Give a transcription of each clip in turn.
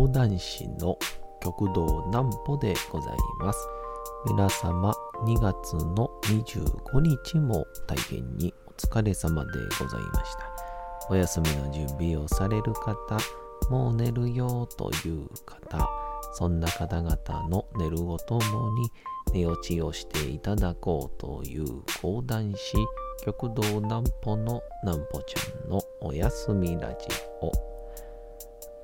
講談師の極道南歩でございます。皆様2月の25日も大変にお疲れ様でございました。お休みの準備をされる方、もう寝るよという方、そんな方々の寝るをともに寝落ちをしていただこうという講談師極道南歩の南歩ちゃんのおやすみラジオ。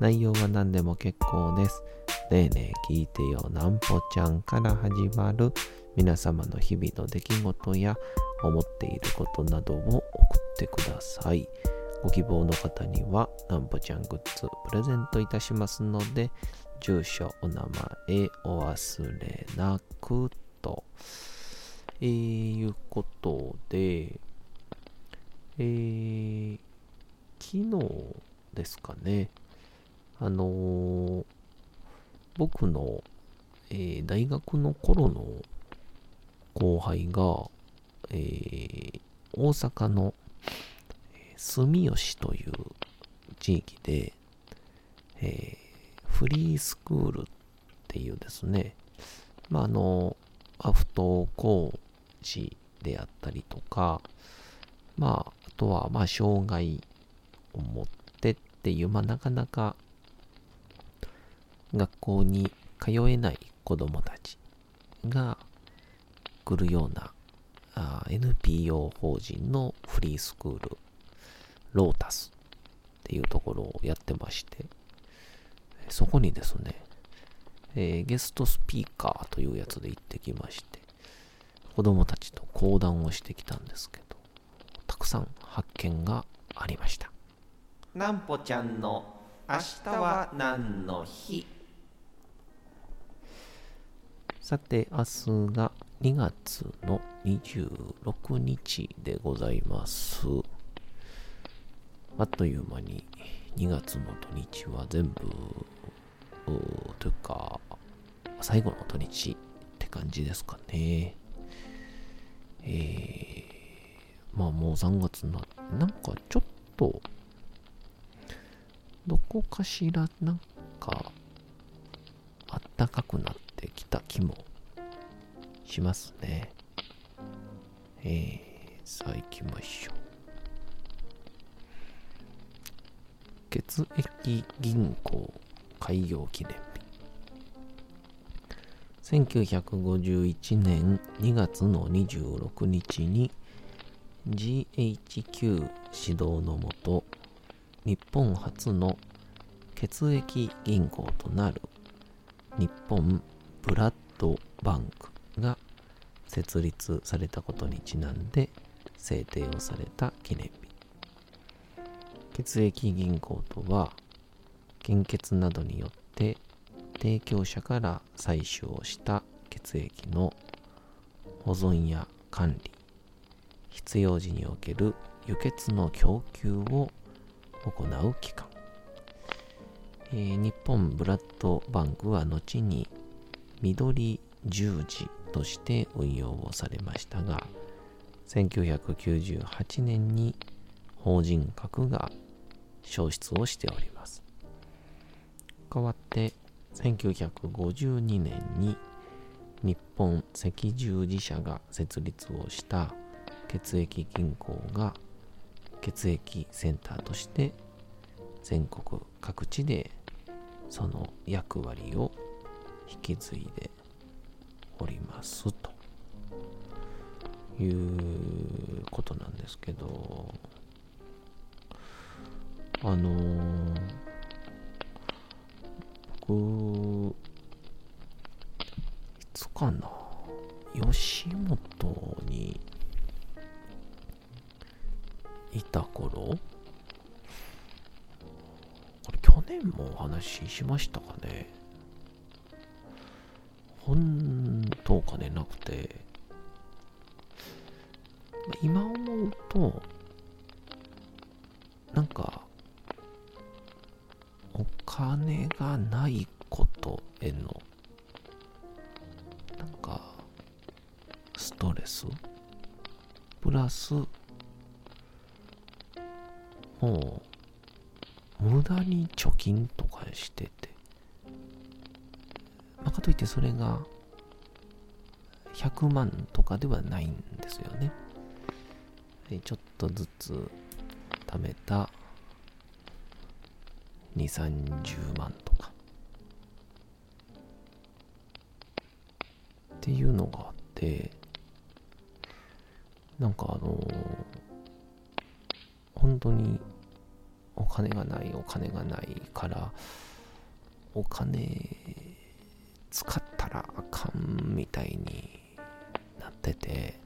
内容は何でも結構です。ねえねえ聞いてよなんぽちゃんから始まる皆様の日々の出来事や思っていることなどを送ってください。ご希望の方にはなんぽちゃんグッズプレゼントいたしますので、住所、お名前お忘れなくと。えー、いうことで、えー、昨日ですかね、あのー、僕の、えー、大学の頃の後輩が、えー、大阪の住吉という地域で、え、フリースクールっていうですね、まあ、あの、アフトコーチであったりとか、まあ、あとは、まあ、障害を持ってっていう、まあ、なかなか学校に通えない子供たちが来るようなあ NPO 法人のフリースクール、ロータスっていうところをやってまして、そこにですね、えー、ゲストスピーカーというやつで行ってきまして、子供たちと講談をしてきたんですけど、たくさん発見がありました。なんぽちゃんの明日は何の日？さて、明日が2月の26日でございます。あっという間に2月の土日は全部、というか、最後の土日って感じですかね。えー、まあもう3月になって、なんかちょっと、どこかしらなんか、あったかくなってきた気もしますね。えー、さあ行きましょう。血液銀行開業記念日。1951年2月の26日に GHQ 指導のもと日本初の血液銀行となる日本ブラッドバンクが設立されたことにちなんで制定をされた記念日。血液銀行とは献血などによって提供者から採取をした血液の保存や管理必要時における輸血の供給を行う機関、えー、日本ブラッドバンクは後に緑十字として運用をされましたが1998年に法人格が消失をしております。代わって1952年に日本赤十字社が設立をした血液銀行が血液センターとして全国各地でその役割を引き継いでおりますと。いうことなんですけどあのー、僕いつかな吉本にいた頃これ去年もお話ししましたかね。ほんとお金なくて、今思うと、なんか、お金がないことへの、なんか、ストレス？プラス、もう、無駄に貯金とかしてて、といってそれが、100万とかではないんですよね。ちょっとずつ貯めた2、30万とか。っていうのがあって、なんかあのー、本当にお金がないお金がないからお金使ったらあかんみたいになってて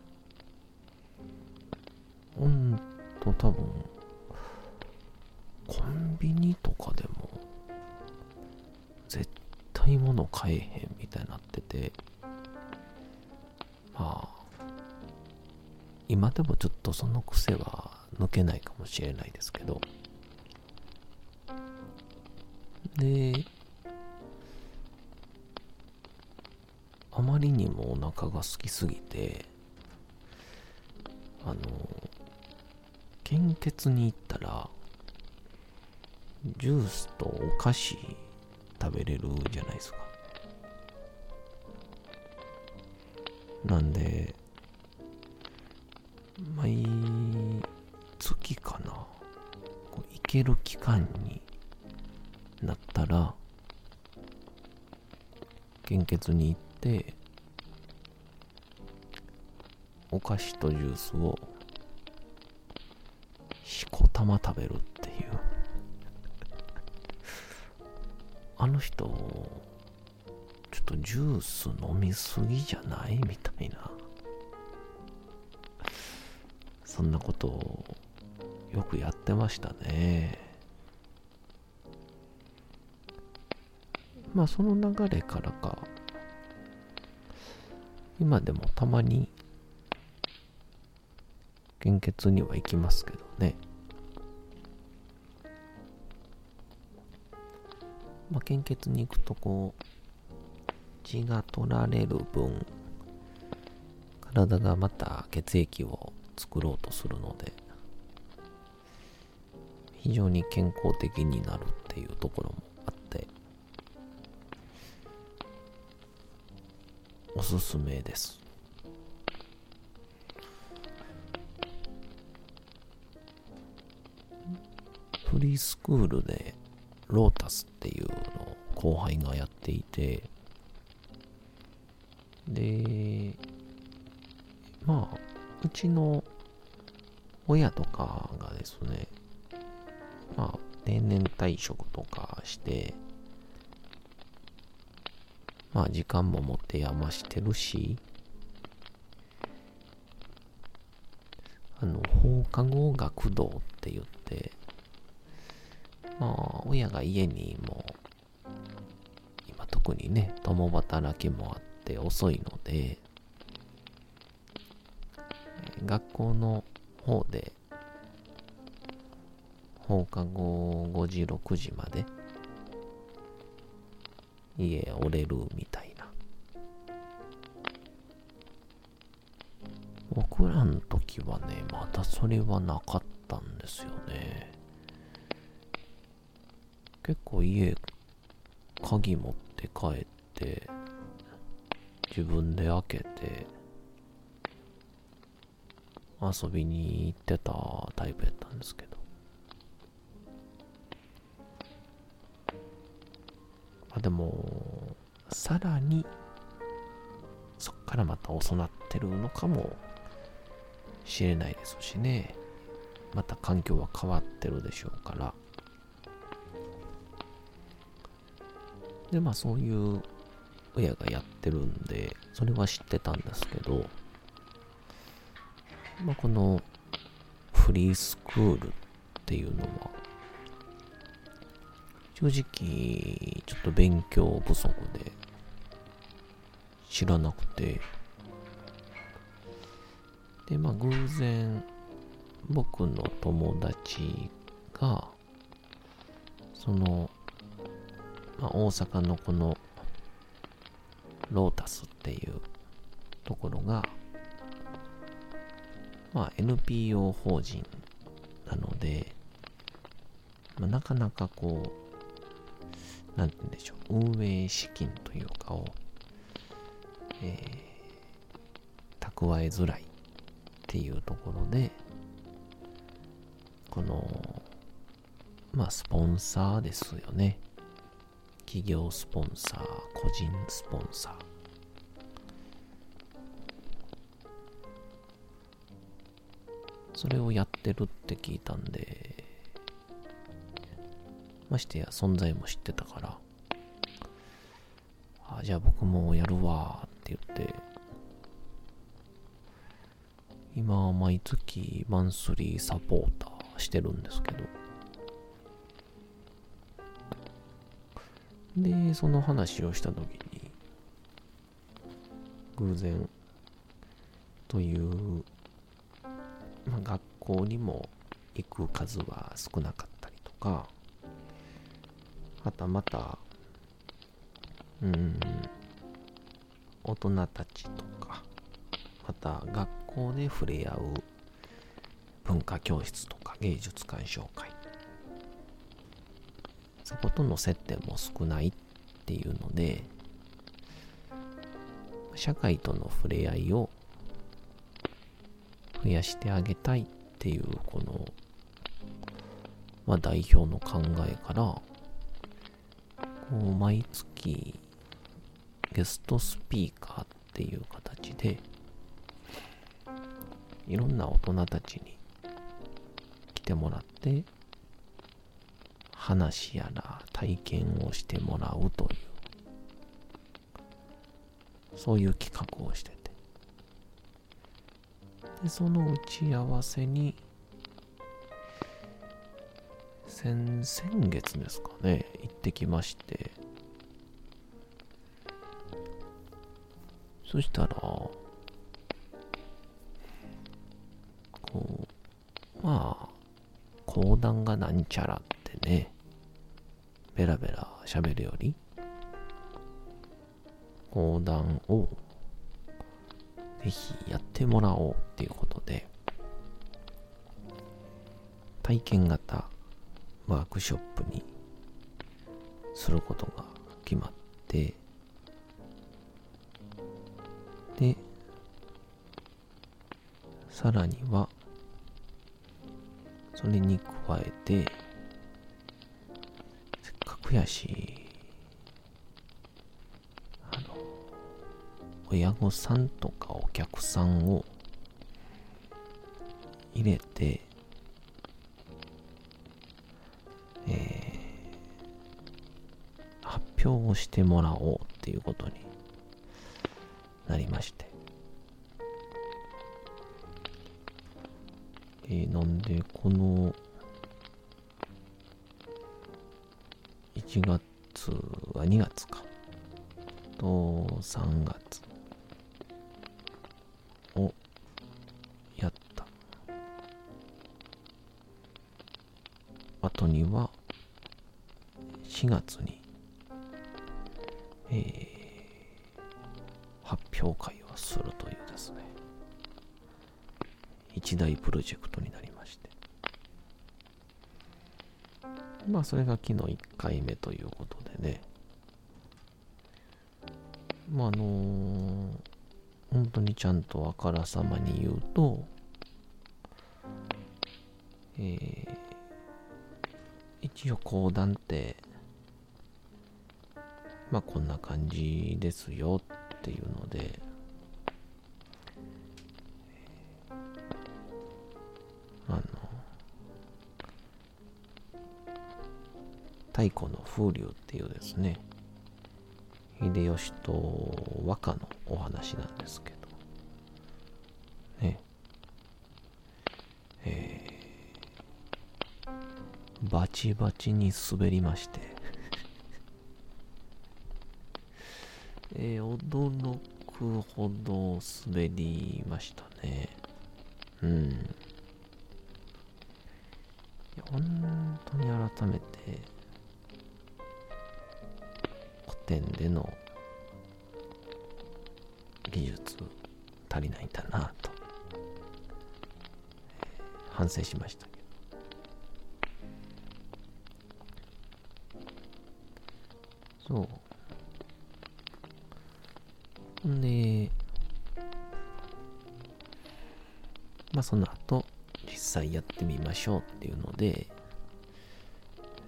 ほんと多分コンビニとかでも絶対物買えへんみたいになっててまあ今でもちょっとその癖は抜けないかもしれないですけど。であまりにもお腹が空きすぎてあの献血に行ったらジュースとお菓子食べれるじゃないですか。なんで毎月かなこう行ける期間になったら献血に行って菓子とジュースをしこたま食べるっていう。あの人ちょっとジュース飲みすぎじゃない？みたいな。そんなことをよくやってましたね。まあその流れからか。今でもたまに献血には行きますけどね。まあ、献血に行くとこう、血が取られる分、体がまた血液を作ろうとするので、非常に健康的になるっていうところもあって、おすすめです。フリースクールでロータスっていうのを後輩がやっていて、で、まあ、うちの親とかがですね、まあ、定年退職とかして、まあ、時間も持て余してるし、あの、放課後学童って言って、まあ、親が家にも、今特にね、共働きもあって遅いので、学校の方で、放課後5時、6時まで、家折れるみたいな。僕らの時はね、まだそれはなかったんですよね。結構家、鍵持って帰って、自分で開けて、遊びに行ってたタイプやったんですけど。あでも、さらに、そっからまた遅なってるのかもしれないですしね。また環境は変わってるでしょうから。で、まあそういう親がやってるんで、それは知ってたんですけど、まあこのフリースクールっていうのは、正直、ちょっと勉強不足で、知らなくて、で、まあ偶然、僕の友達が、その、まあ、大阪のこの、ロータスっていうところが、まあ NPO 法人なので、まあ、なかなかこう、なんて言うんでしょう、運営資金というかを、えー、蓄えづらいっていうところで、この、まあ、スポンサーですよね。企業スポンサー、個人スポンサー。それをやってるって聞いたんで、ましてや存在も知ってたから、あじゃあ僕もやるわって言って、今毎月マンスリーサポーターしてるんですけど、で、その話をした時に、偶然というまあ、学校にも行く数は少なかったりとか、はたまた、うん、大人たちとか、また学校で触れ合う文化教室とか芸術鑑賞会、そことの接点も少ないっていうので、社会との触れ合いを増やしてあげたいっていうこの、まあ、代表の考えからこう毎月ゲストスピーカーっていう形でいろんな大人たちに来てもらって話やら体験をしてもらうというそういう企画をしてて。でその打ち合わせに先々月ですかね行ってきまして。そしたらこうまあ講談がなんちゃらってねベラベラ喋るより講談をぜひやってもらおうっていうことで、体験型ワークショップにすることが決まって、で、さらには、それに加えて、せっかくやし、親御さんとかお客さんを入れて、えー、発表をしてもらおうっていうことになりまして。えー、なんで、この1月は2月か。と3月。をやった。後には4月に、えー、発表会をするというですね。一大プロジェクトになりましてまあそれが昨日1回目ということでね。まああのー、本当にちゃんとあからさまに言うとえー一応講談って、まあこんな感じですよっていうので、太古の風流っていうですね、秀吉と和歌のお話なんですけど、ね、えーバチバチに滑りまして えー、驚くほど滑りましたね。うん。いや、本当に改めて、古典での技術足りないんだなと、反省しましたけど。そう。んで、まあその後、実際やってみましょうっていうので、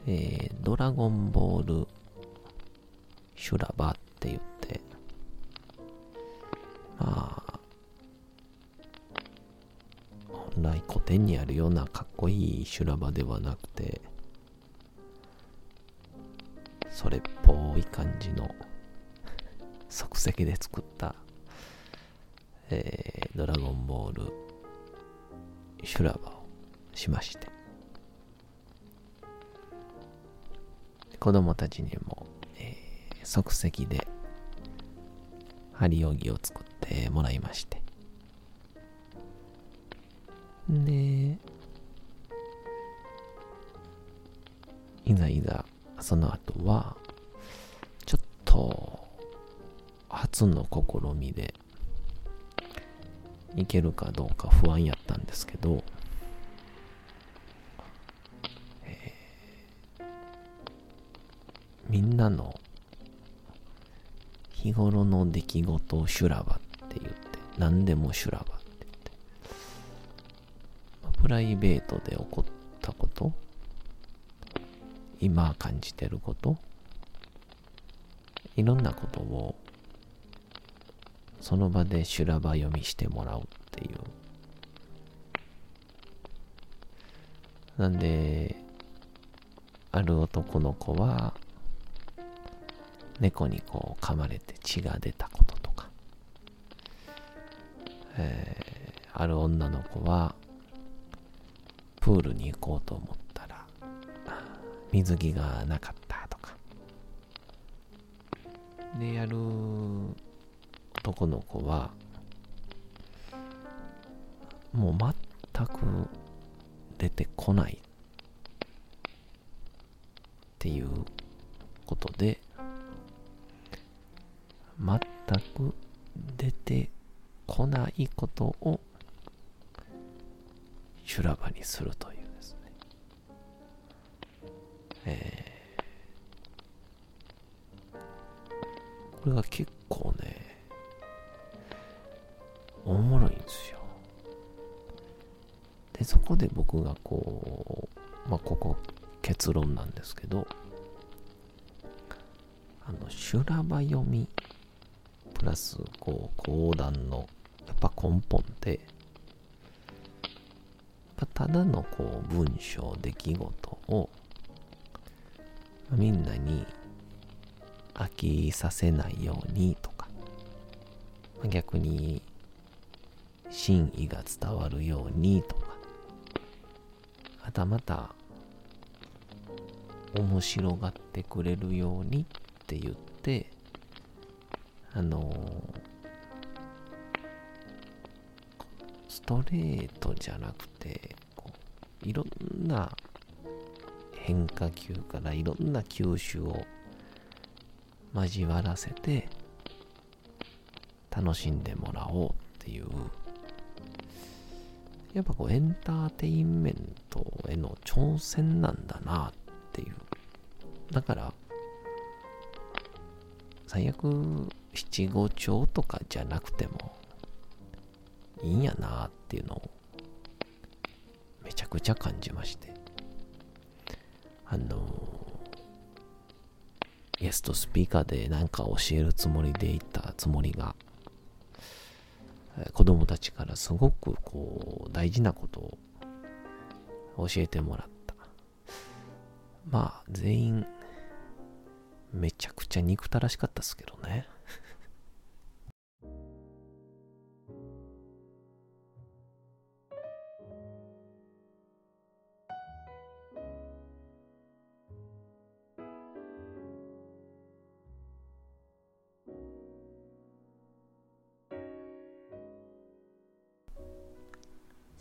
えー、ドラゴンボール修羅場って言って、まあ、本来古典にあるようなかっこいい修羅場ではなくて、それっぽい感じの即席で作った、えー、ドラゴンボール修羅場をしまして。子供たちにも、即席で針扇を作ってもらいまして。でいざいざその後はちょっと初の試みでいけるかどうか不安やったんですけど、えー、みんなの日頃の出来事を修羅場って言って、何でも修羅場って言って、プライベートで起こったこと、今感じてること、いろんなことをその場で修羅場読みしてもらうっていう。なんで、ある男の子は、猫にこう噛まれて血が出たこととか、えー、ある女の子は、プールに行こうと思ったら、水着がなかったとか。で、やる男の子は、もう全く出てこないっていうことで、全く出てこないことを修羅場にするというですね。えー、これが結構ね、おもろいんですよ。で、そこで僕がこう、まあ、ここ結論なんですけど、あの、修羅場読み、プラス、こう、講談の、やっぱ根本って、ただのこう文章、出来事を、みんなに飽きさせないようにとか、逆に真意が伝わるようにとか、はたまた面白がってくれるようにって言って、あのストレートじゃなくて、いろんな変化球からいろんな球種を交わらせて楽しんでもらおうっていうやっぱこうエンターテインメントへの挑戦なんだなっていう。だから、最悪七五調とかじゃなくてもいいんやなっていうのをめちゃくちゃ感じまして。あのゲストスピーカーでなんか教えるつもりでいたつもりが子供たちからすごくこう大事なことを教えてもらった。まあ全員めちゃくちゃ憎たらしかったですけどね。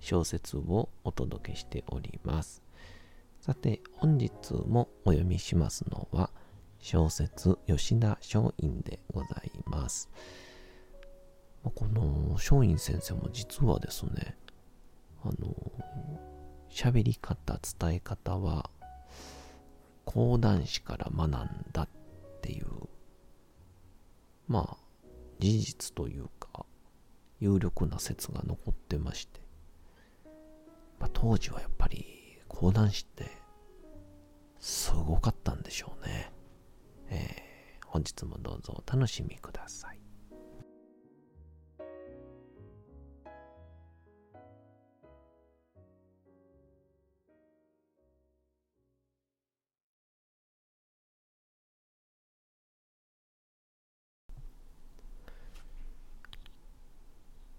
小説をお届けしております。さて、本日もお読みしますのは、小説吉田松陰でございます。この松陰先生も実はですね、あの、喋り方、伝え方は、講談師から学んだっていう、まあ、事実というか、有力な説が残ってまして、まあ、当時はやっぱり講談師ってすごかったんでしょうね。えー、本日もどうぞお楽しみください。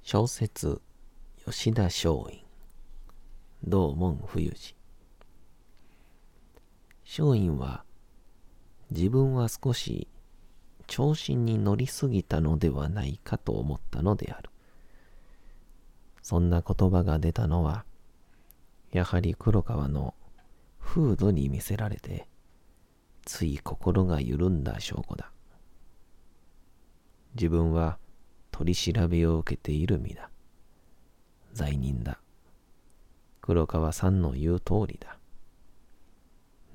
小説吉田松陰道門冬治松陰は自分は少し調子に乗りすぎたのではないかと思ったのである。そんな言葉が出たのはやはり黒川の風土に見せられてつい心が緩んだ証拠だ。自分は取り調べを受けている身だ。罪人だ。黒川さんの言う通りだ。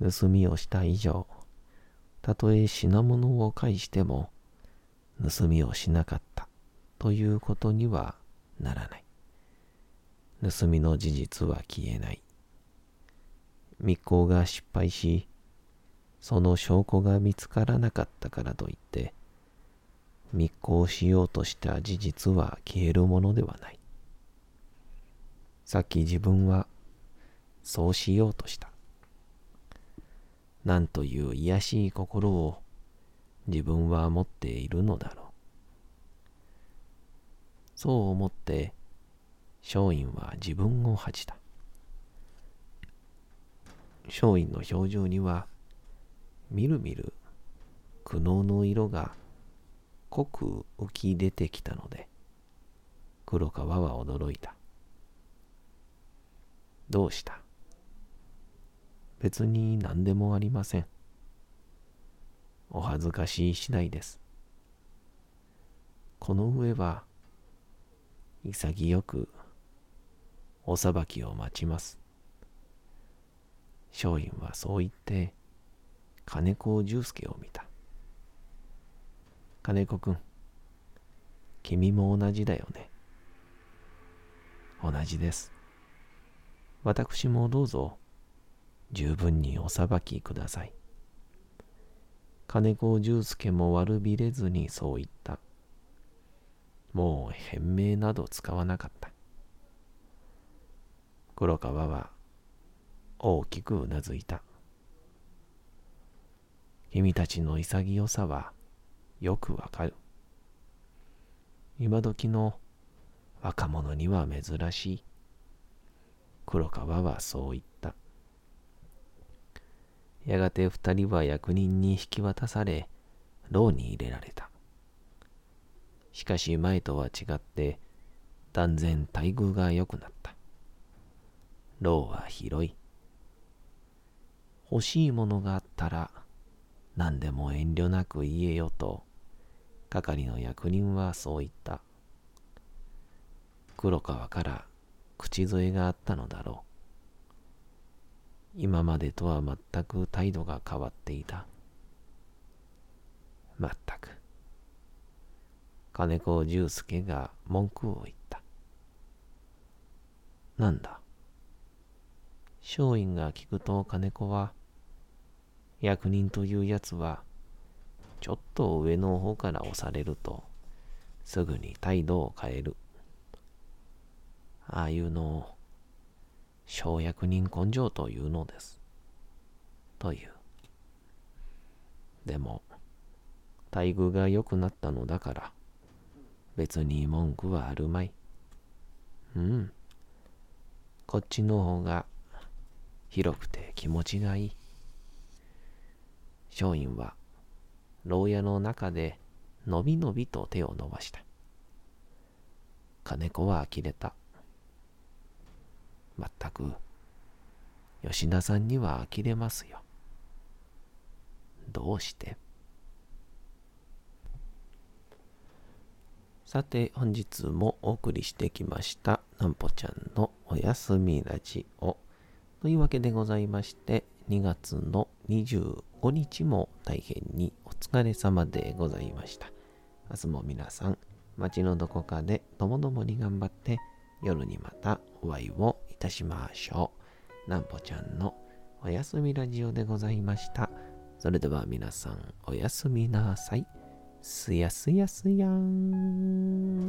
盗みをした以上、たとえ品物を返しても、盗みをしなかったということにはならない。盗みの事実は消えない。密航が失敗し、その証拠が見つからなかったからといって、密航しようとした事実は消えるものではない。さっき自分はそうしようとした。なんという癒しい心を自分は持っているのだろう。そう思って松陰は自分を恥じた。松陰の表情にはみるみる苦悩の色が濃く浮き出てきたので黒川は驚いた。どうした？別に何でもありません。お恥ずかしい次第です。この上は、潔くお裁きを待ちます。松陰はそう言って、金子重介を見た。金子くん、君も同じだよね。同じです。私もどうぞ十分にお裁きください。金子重介も悪びれずにそう言った。もう変名など使わなかった。黒川は大きくうなずいた。君たちの潔さはよくわかる。今時の若者には珍しい。黒川はそう言った。やがて二人は役人に引き渡され、牢に入れられた。しかし前とは違って、断然待遇が良くなった。牢は広い。欲しいものがあったら、何でも遠慮なく言えよと、係の役人はそう言った。黒川から口添えがあったのだろう。今までとは全く態度が変わっていた。まったく。金子重介が文句を言った。なんだ？松陰が聞くと金子は、役人というやつは、ちょっと上の方から押されると、すぐに態度を変える。ああいうのを生薬人根性というのです。という。でも、待遇が良くなったのだから、別に文句はあるまい。うん。こっちの方が広くて気持ちがいい。松陰は牢屋の中でのびのびと手を伸ばした。金子は呆れた。まったく、吉田さんには呆れますよ。どうして？さて、本日もお送りしてきました、なんぽちゃんのおやすみラジオ。というわけでございまして、2月の25日も大変にお疲れ様でございました。明日も皆さん、街のどこかでともどもに頑張って、夜にまたお会いをたしましょう。なんぽちゃんのおやすみラジオでございました。それでは皆さん、おやすみなさい。すやすやすやん。